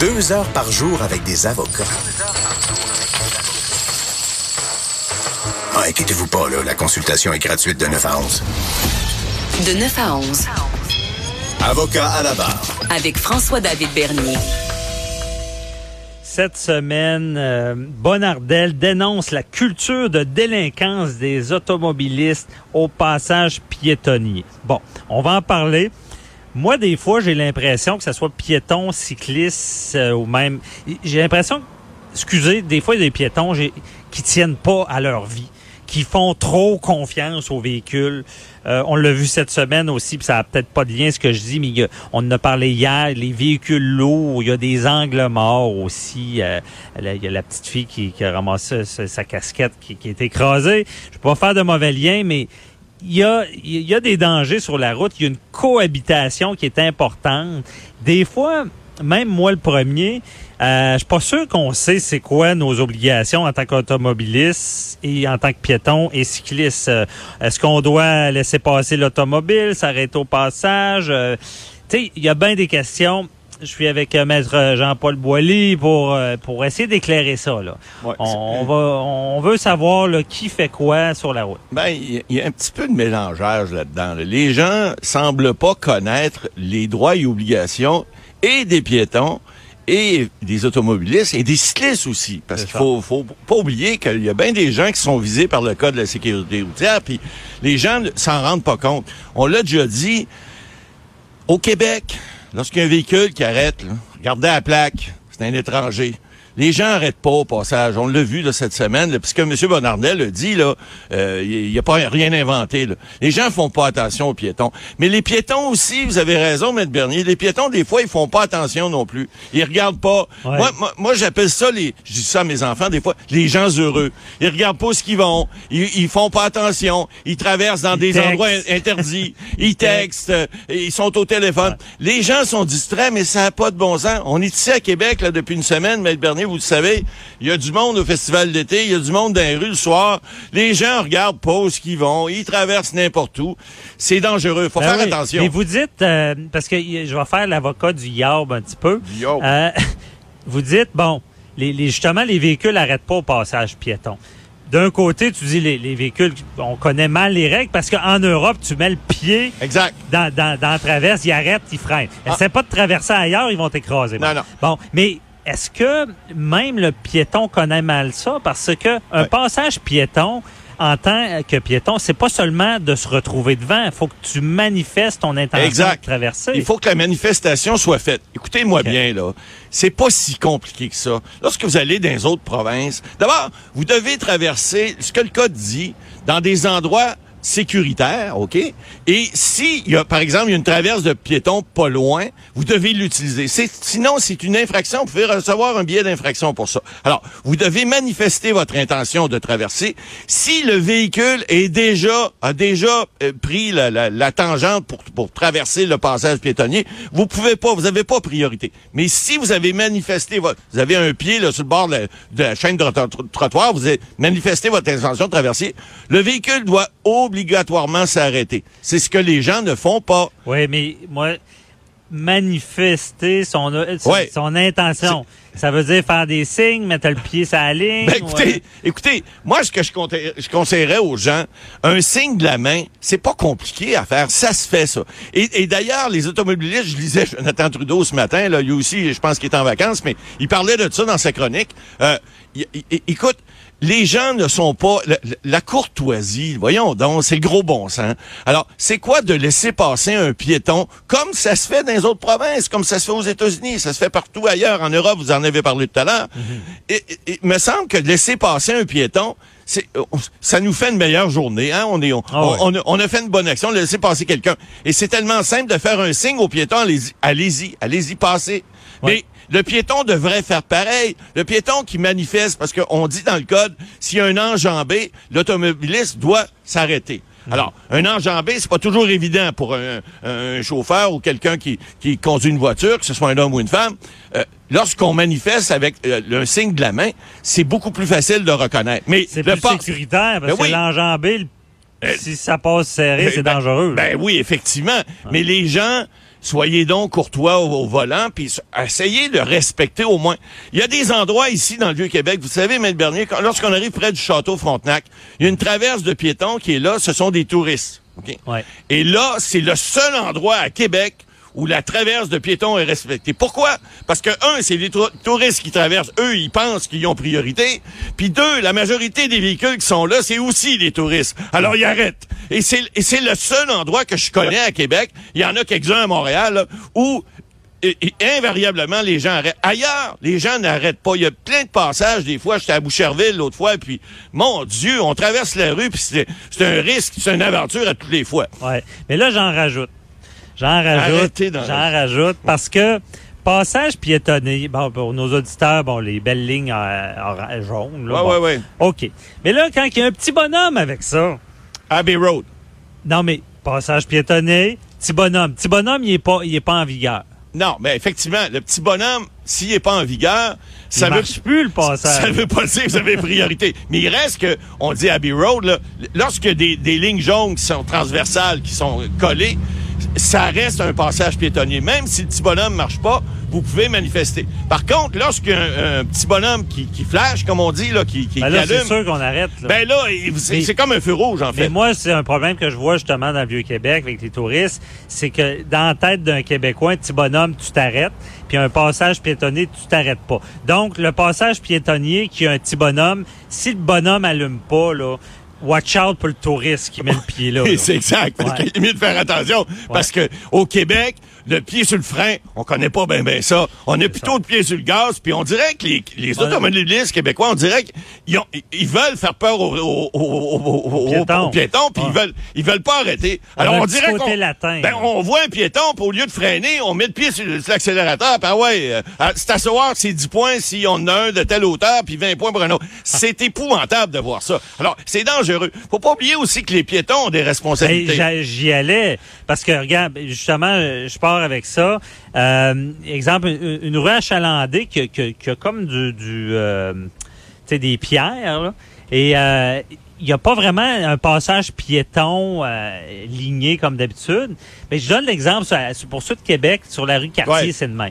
Deux heures par jour avec des avocats. Ah, inquiétez-vous pas, là, la consultation est gratuite de 9 à 11. De 9 à 11. Avocat à la barre. Avec François-David Bernier. Cette semaine, euh, Bonardel dénonce la culture de délinquance des automobilistes au passage piétonnier. Bon, on va en parler. Moi, des fois, j'ai l'impression que ce soit piéton, cycliste euh, ou même... J'ai l'impression, excusez, des fois, il y a des piétons qui tiennent pas à leur vie qui font trop confiance aux véhicules. Euh, on l'a vu cette semaine aussi, puis ça a peut-être pas de lien ce que je dis, mais a- on en a parlé hier, les véhicules lourds, il y a des angles morts aussi. Euh, il y a la petite fille qui, qui a ramassé sa, casquette qui, qui est écrasée. Je peux pas faire de mauvais lien, mais il y a, y a des dangers sur la route. Il y a une cohabitation qui est importante. Des fois, même moi le premier, euh, je suis pas sûr qu'on sait c'est quoi nos obligations en tant qu'automobiliste et en tant que piéton et cycliste. Euh, Est-ce qu'on doit laisser passer l'automobile, s'arrêter au passage? Euh, tu sais, il y a bien des questions. Je suis avec euh, maître Jean-Paul Boilly pour euh, pour essayer d'éclairer ça là. Ouais, on, on va on veut savoir là, qui fait quoi sur la route. Ben, il y, a- il y a un petit peu de mélangeage là-dedans. là. Les gens semblent pas connaître les droits et obligations et des piétons et des automobilistes et des cyclistes aussi. Parce qu'il faut, faut pas oublier qu'il y a bien des gens qui sont visés par le code de la sécurité routière, puis les gens ne s'en rendent pas compte. On l'a déjà dit, au Québec, lorsqu'il véhicule qui arrête, là, regardez la plaque, c'est un étranger. Les gens arrêtent pas au passage. On l'a vu là, cette semaine, là, puisque M. Bonardel a dit, là, euh, il n'y a pas rien inventé. Là. Les gens font pas attention aux piétons. Mais les piétons aussi, vous avez raison, M. Bernier, les piétons, des fois, ils font pas attention non plus. Ils regardent pas. Ouais. Moi, moi, moi, j'appelle ça, les, je dis ça à mes enfants, des fois, les gens heureux. Ils regardent pas ce qu'ils vont. Ils, ils font pas attention. Ils traversent dans Ils des textent. endroits in- interdits. Ils textent. euh, Ils sont au téléphone. Les gens sont distraits, mais ça n'a pas de bon sens. On est ici à Québec là, depuis une semaine, M. Bernier, vous le savez. Il y a du monde au festival d'été. Il y a du monde dans les rues le soir. Les gens regardent pas où qu'ils vont. Ils traversent n'importe où. C'est dangereux. Faut Ben faire oui. attention. Mais vous dites, euh, parce que je vais faire l'avocat du yarb un petit peu. Euh, vous dites, bon, les, les- justement, les véhicules n'arrêtent pas au passage piéton. D'un côté, tu dis les, les véhicules, on connaît mal les règles parce qu'en Europe, tu mets le pied Exact. dans, dans, dans la traverse, ils arrêtent, ils freinent. Ah. Essaie pas de traverser ailleurs, ils vont t'écraser. Non, non. Bon, mais est-ce que même le piéton connaît mal ça? Parce que un Ouais. passage piéton, en tant que piéton, c'est pas seulement de se retrouver devant. Il faut que tu manifestes ton intention Exact. de traverser. Il faut que la manifestation soit faite. Écoutez-moi bien, là. C'est pas si compliqué que ça. Lorsque vous allez dans les autres provinces, d'abord, vous devez traverser, ce que le code dit, dans des endroits sécuritaires, OK? Et si, y a, par exemple, il y a une traverse de piétons pas loin, vous devez l'utiliser. Sinon, c'est une infraction. Vous pouvez recevoir un billet d'infraction pour ça. Alors, vous devez manifester votre intention de traverser. Si le véhicule est déjà, a déjà euh, pris la, la- tangente pour, pour traverser le passage piétonnier, vous pouvez pas, vous avez pas priorité. Mais si vous avez manifesté votre, vous avez un pied là, sur le bord de la, chaîne de trotto- trottoir, vous avez manifesté votre intention de traverser, le véhicule doit obligatoirement s'arrêter. C'est ce que les gens ne font pas. Oui, mais moi, manifester son, son, Ouais. son intention. Ça veut dire faire des signes, mettre le pied sur la ligne. Ben, écoutez, ouais. écoutez, moi, ce que je, conseillerais- je conseillerais aux gens, un signe de la main, c'est pas compliqué à faire. Ça se fait, ça. Et, et d'ailleurs, les automobilistes, je lisais Jonathan Trudeau ce matin, là, lui aussi, je pense qu'il est en vacances, mais il parlait de ça dans sa chronique. Euh, il- il- écoute, les gens ne sont pas... La, courtoisie, voyons donc, c'est le gros bon sens. Alors, c'est quoi de laisser passer un piéton comme ça se fait dans les autres provinces, comme ça se fait aux États-Unis, ça se fait partout ailleurs. En Europe, vous en avez parlé tout à l'heure. Et- et- et il me semble que laisser passer un piéton, c'est, euh, ça nous fait une meilleure journée. Hein? On, est, on, Ah ouais. on, a, on a fait une bonne action, de laisser passer quelqu'un. Et c'est tellement simple de faire un signe au piéton, allez-y, allez-y, allez-y passer. Ouais. Mais le piéton devrait faire pareil. Le piéton qui manifeste, parce qu'on dit dans le code, s'il y a un enjambé, l'automobiliste doit s'arrêter. Alors, un enjambé, c'est pas toujours évident pour un, un chauffeur ou quelqu'un qui, qui conduit une voiture, que ce soit un homme ou une femme. Euh, Lorsqu'on manifeste avec euh, un signe de la main, c'est beaucoup plus facile de reconnaître. Mais C'est plus pas- sécuritaire parce Ben oui. que l'enjambé, le- Euh, si ça passe serré, c'est Ben- dangereux. là. Ben oui, effectivement. Mais les gens, soyez donc courtois au, au volant, puis essayez de respecter au moins. Il y a des endroits ici dans le Vieux-Québec, vous savez, M. Bernier, lorsqu'on arrive près du château Frontenac, il y a une traverse de piétons qui est là, ce sont des touristes. OK? Ouais. Et là, c'est le seul endroit à Québec où la traverse de piétons est respectée. Pourquoi? Parce que, un, c'est les tou- touristes qui traversent, eux, ils pensent qu'ils ont priorité. Puis deux, la majorité des véhicules qui sont là, c'est aussi des touristes. Alors, ils arrêtent. Et c'est, le seul endroit que je connais à Québec. Il y en a quelques-uns à Montréal, où invariablement, les gens arrêtent. Ailleurs, les gens n'arrêtent pas. Il y a plein de passages. Des fois, j'étais à Boucherville l'autre fois, puis mon Dieu, on traverse la rue, puis c'est c'est un risque, c'est une aventure à toutes les fois. Ouais. Mais là, j'en rajoute. J'en rajoute. J'en rajoute parce que passage piétonné, bon, pour nos auditeurs, bon, les belles lignes euh, ora- jaunes. Là, Ouais, bon. ouais, ouais. OK. Mais là, quand il y a un petit bonhomme avec ça, Abbey Road. non, mais passage piétonné, petit bonhomme. Petit bonhomme, il est pas, il est pas en vigueur. Non, mais effectivement, le petit bonhomme, s'il n'est pas en vigueur, Ça ne veut, marche plus, le passage. ça veut pas dire que vous avez priorité. Mais il reste que, on dit Abbey Road, là, lorsque des, des lignes jaunes qui sont transversales, qui sont collées, ça reste un passage piétonnier. Même si le petit bonhomme marche pas, vous pouvez manifester. Par contre, lorsqu'il y a un, un petit bonhomme qui, qui flash, comme on dit, là, qui, qui, Ben qui là, c'est allume, sûr qu'on arrête. Là. ben là, c'est Mais- c'est comme un feu rouge, en Mais fait. moi, c'est un problème que je vois justement dans le Vieux-Québec avec les touristes, c'est que dans la tête d'un Québécois, un petit bonhomme, tu t'arrêtes, puis un passage piétonnier, tu t'arrêtes pas. Donc, le passage piétonnier qui a un petit bonhomme, si le bonhomme allume pas, là, watch out pour le touriste qui met le pied là. là. c'est exact. Ouais. qu'il est mieux de faire attention. Parce que au Québec, le pied sur le frein, on connaît pas bien ben ça. On a plutôt le pied sur le gaz, puis on dirait que les, automobilistes québécois, on dirait qu'ils ont- ils veulent faire peur aux, aux, aux, aux- aux- Piétons. puis ils veulent ils veulent pas arrêter. Alors on dirait qu'on ben, on voit un piéton, puis au lieu de freiner, on met le pied sur, l'accélérateur, puis ah ouais, euh, ah, c'est à savoir c'est 10 points si on a un de telle hauteur, puis 20 points pour un autre. C'est épouvantable de voir ça. Alors, c'est dangereux. Faut pas oublier aussi que les piétons ont des responsabilités. j'a- J'y allais parce que regarde, justement, euh, je pars avec ça. Euh, exemple, une, une rue achalandée qui, a- qui, a- qui a comme du, du euh, des pierres là. et euh, il n'y a pas vraiment un passage piéton euh, ligné comme d'habitude. Mais je donne l'exemple sur- sur- pour ceux de Québec sur la rue Cartier, Ouais. c'est demain.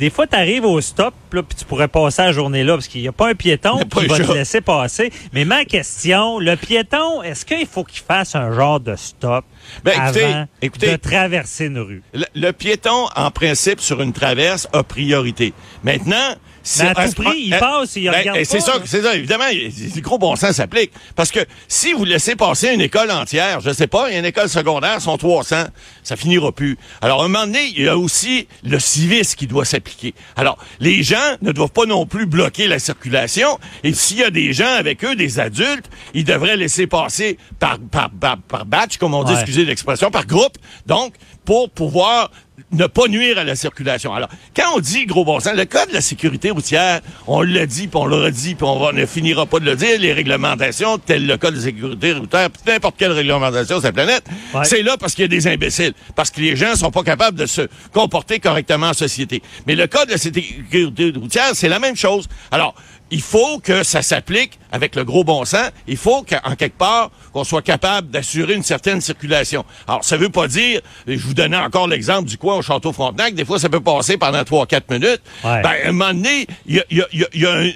Des fois, tu arrives au stop, là, puis tu pourrais passer la journée là, parce qu'il n'y a pas un piéton qui va te laisser passer. Mais ma question, le piéton, est-ce qu'il faut qu'il fasse un genre de stop Ben, écoutez, avant écoutez. de traverser une rue? Le, le piéton, en principe, sur une traverse, a priorité. Maintenant, Mais à tout prix, il passe, il regarde ben, C'est ça, c'est ça. Évidemment, il- le gros bon sens s'applique. Parce que si vous laissez passer une école entière, je sais pas, une école secondaire, sont 300, ça finira plus. Alors, à un moment donné, il y a aussi le civisme qui doit s'appliquer. Alors, les gens ne doivent pas non plus bloquer la circulation. Et s'il y a des gens avec eux, des adultes, ils devraient laisser passer par, par, par, par batch, comme on dit, Ouais. excusez l'expression, par groupe. Donc, pour pouvoir ne pas nuire à la circulation. Alors, quand on dit gros bon sens, le code de la sécurité routière, on l'a dit, puis on l'a dit, puis on va- ne finira pas de le dire, les réglementations, tel le code de sécurité routière, puis n'importe quelle réglementation sur la planète, Ouais. c'est là parce qu'il y a des imbéciles, parce que les gens sont pas capables de se comporter correctement en société. Mais le code de la sécurité routière, c'est la même chose. Alors, il faut que ça s'applique avec le gros bon sens. Il faut qu'en quelque part, qu'on soit capable d'assurer une certaine circulation. Alors, ça veut pas dire, je vous donnais encore l'exemple du coin au Château Frontenac, des fois, ça peut passer pendant 3-4 minutes. Ouais. Ben, à un moment donné, il y a, il y a- il y a- il y a un,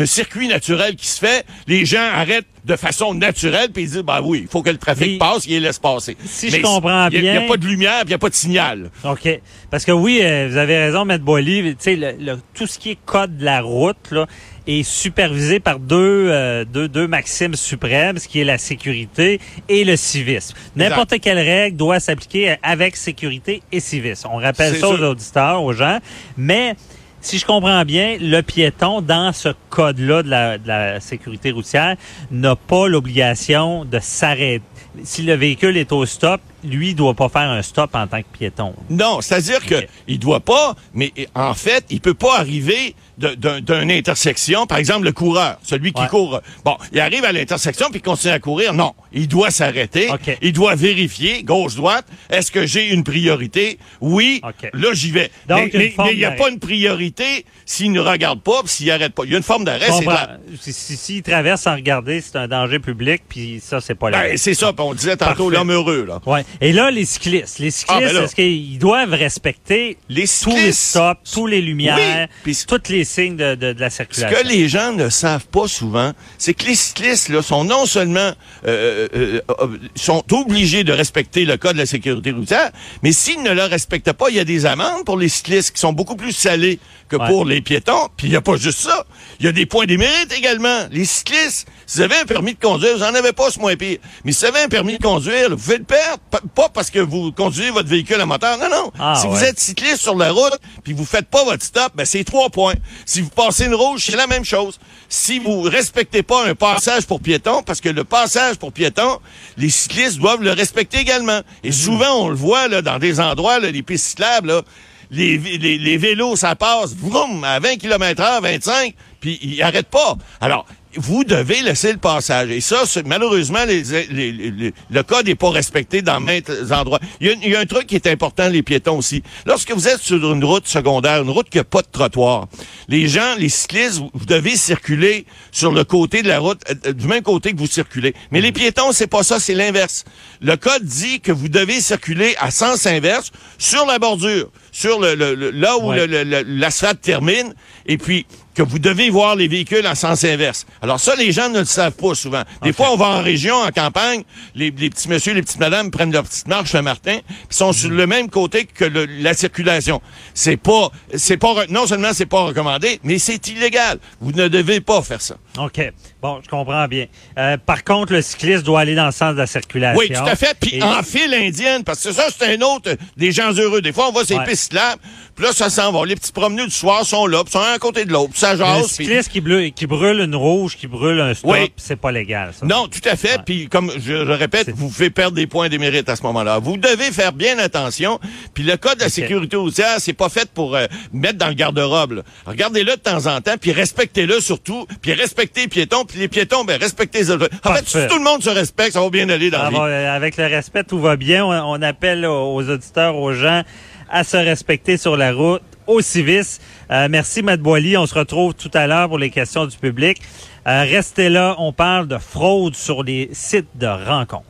un- un circuit naturel qui se fait. Les gens arrêtent de façon naturelle, puis ils disent, ben oui, il faut que le trafic passe, ils les laissent passer. Si je comprends il y a- Il n'y bien- a pas de lumière, il n'y a pas de signal. OK. Parce que oui, euh, vous avez raison, Maître Boily. Tu sais, le, le- tout ce qui est code de la route, là, est supervisé par deux, euh, deux, deux maximes suprêmes, ce qui est la sécurité et le civisme. N'importe quelle règle doit s'appliquer avec sécurité et civisme. On rappelle ça aux auditeurs, aux gens. Mais si je comprends bien, le piéton, dans ce code-là de la, de la sécurité routière, n'a pas l'obligation de s'arrêter. Si le véhicule est au stop, lui, il doit pas faire un stop en tant que piéton. Non, c'est-à-dire que il doit pas, mais en fait, il peut pas arriver d'une intersection. Par exemple, le coureur, celui qui Ouais. court. Bon, il arrive à l'intersection puis il continue à courir. Non, il doit s'arrêter. OK. Il doit vérifier gauche-droite. Est-ce que j'ai une priorité? Oui. OK. Là, j'y vais. Donc, mais il n'y a pas une priorité s'il ne regarde pas s'il arrête pas. Il y a une forme d'arrêt. la- Si, si, s'il traverse sans regarder, c'est un danger public, puis ça, c'est pas la Ben, c'est ça. On disait tantôt l'homme heureux là. Ouais. Et là, les cyclistes, les cyclistes, Ah, ben est-ce qu'ils doivent respecter Les tous les stops, tous les lumières, Oui, tous les signes de, de, de la Ce circulation? que les gens ne savent pas souvent, c'est que les cyclistes là, sont non seulement euh, euh, euh, sont obligés de respecter le code de la sécurité routière, mais s'ils ne le respectent pas, il y a des amendes pour les cyclistes qui sont beaucoup plus salées que Ouais. pour les piétons. Puis il n'y a pas juste ça. Il y a des points des mérites également. Les cyclistes, si vous avez un permis de conduire, vous n'en avez pas, c'est moins pire. Mais si vous avez un permis de conduire, là, vous pouvez le perdre. Pas- parce que vous conduisez votre véhicule à moteur. Non, non. Ah, si vous êtes cycliste sur la route, puis vous faites pas votre stop, ben c'est trois points. Si vous passez une rouge, c'est la même chose. Si vous respectez pas un passage pour piétons, parce que le passage pour piétons, les cyclistes doivent le respecter également. Et souvent, on le voit là, dans des endroits, là, les pistes cyclables, là, les, vé- les, les vélos, ça passe, vroom, à 20 km heure, 25, puis ils arrêtent pas. Alors, vous devez laisser le passage. Et ça, malheureusement, le code n'est pas respecté dans maintes endroits. Il y, a, un truc qui est important, les piétons aussi. Lorsque vous êtes sur une route secondaire, une route qui n'a pas de trottoir, les gens, les cyclistes, vous, vous devez circuler sur le côté de la route, euh, euh, du même côté que vous circulez. Mais les piétons, c'est pas ça, c'est l'inverse. Le code dit que vous devez circuler à sens inverse sur la bordure, sur le, le- le- là où Ouais. l'asphalte termine, et puis que vous devez voir les véhicules en sens inverse. Alors ça, les gens ne le savent pas souvent. Des fois, on va en région, en campagne, les, les petits messieurs, les petites madames prennent leur petite marche Saint-Martin, puis sont sur le même côté que le- la circulation. C'est pas, c'est pas, non seulement c'est pas recommandé, mais c'est illégal. Vous ne devez pas faire ça. OK. Bon, je comprends bien. Euh, par contre, le cycliste doit aller dans le sens de la circulation. Oui, tout à fait. Puis Et- en file indienne, parce que ça, c'est un autre des gens heureux. Des fois, on voit ces Ouais. pistes puis là, ça s'en va. Les petits promeneurs du soir sont là, puis sont un à côté de l'autre, ça Le jase. puis- cycliste qui, brûle, qui brûle une rouge, qui brûle un stop, Oui. c'est pas légal, ça. Non, tout à fait. Puis comme je, je répète, vous pouvez perdre des points des mérites à ce moment-là. Vous devez faire bien attention. Puis le code de la sécurité routière, c'est pas fait pour euh, mettre dans le garde-robe. Regardez-le de temps en temps, puis respectez-le surtout, puis respectez les piétons, puis les piétons, ben respectez les autres. En fait, si tout le monde se respecte, ça va bien aller dans Ah, la vie. euh, avec le respect, tout va bien. On, on appelle aux auditeurs, aux gens, à se respecter sur la route, au civisme. Euh, merci, Matt Boily. On se retrouve tout à l'heure pour les questions du public. Euh, restez là. On parle de fraude sur les sites de rencontres.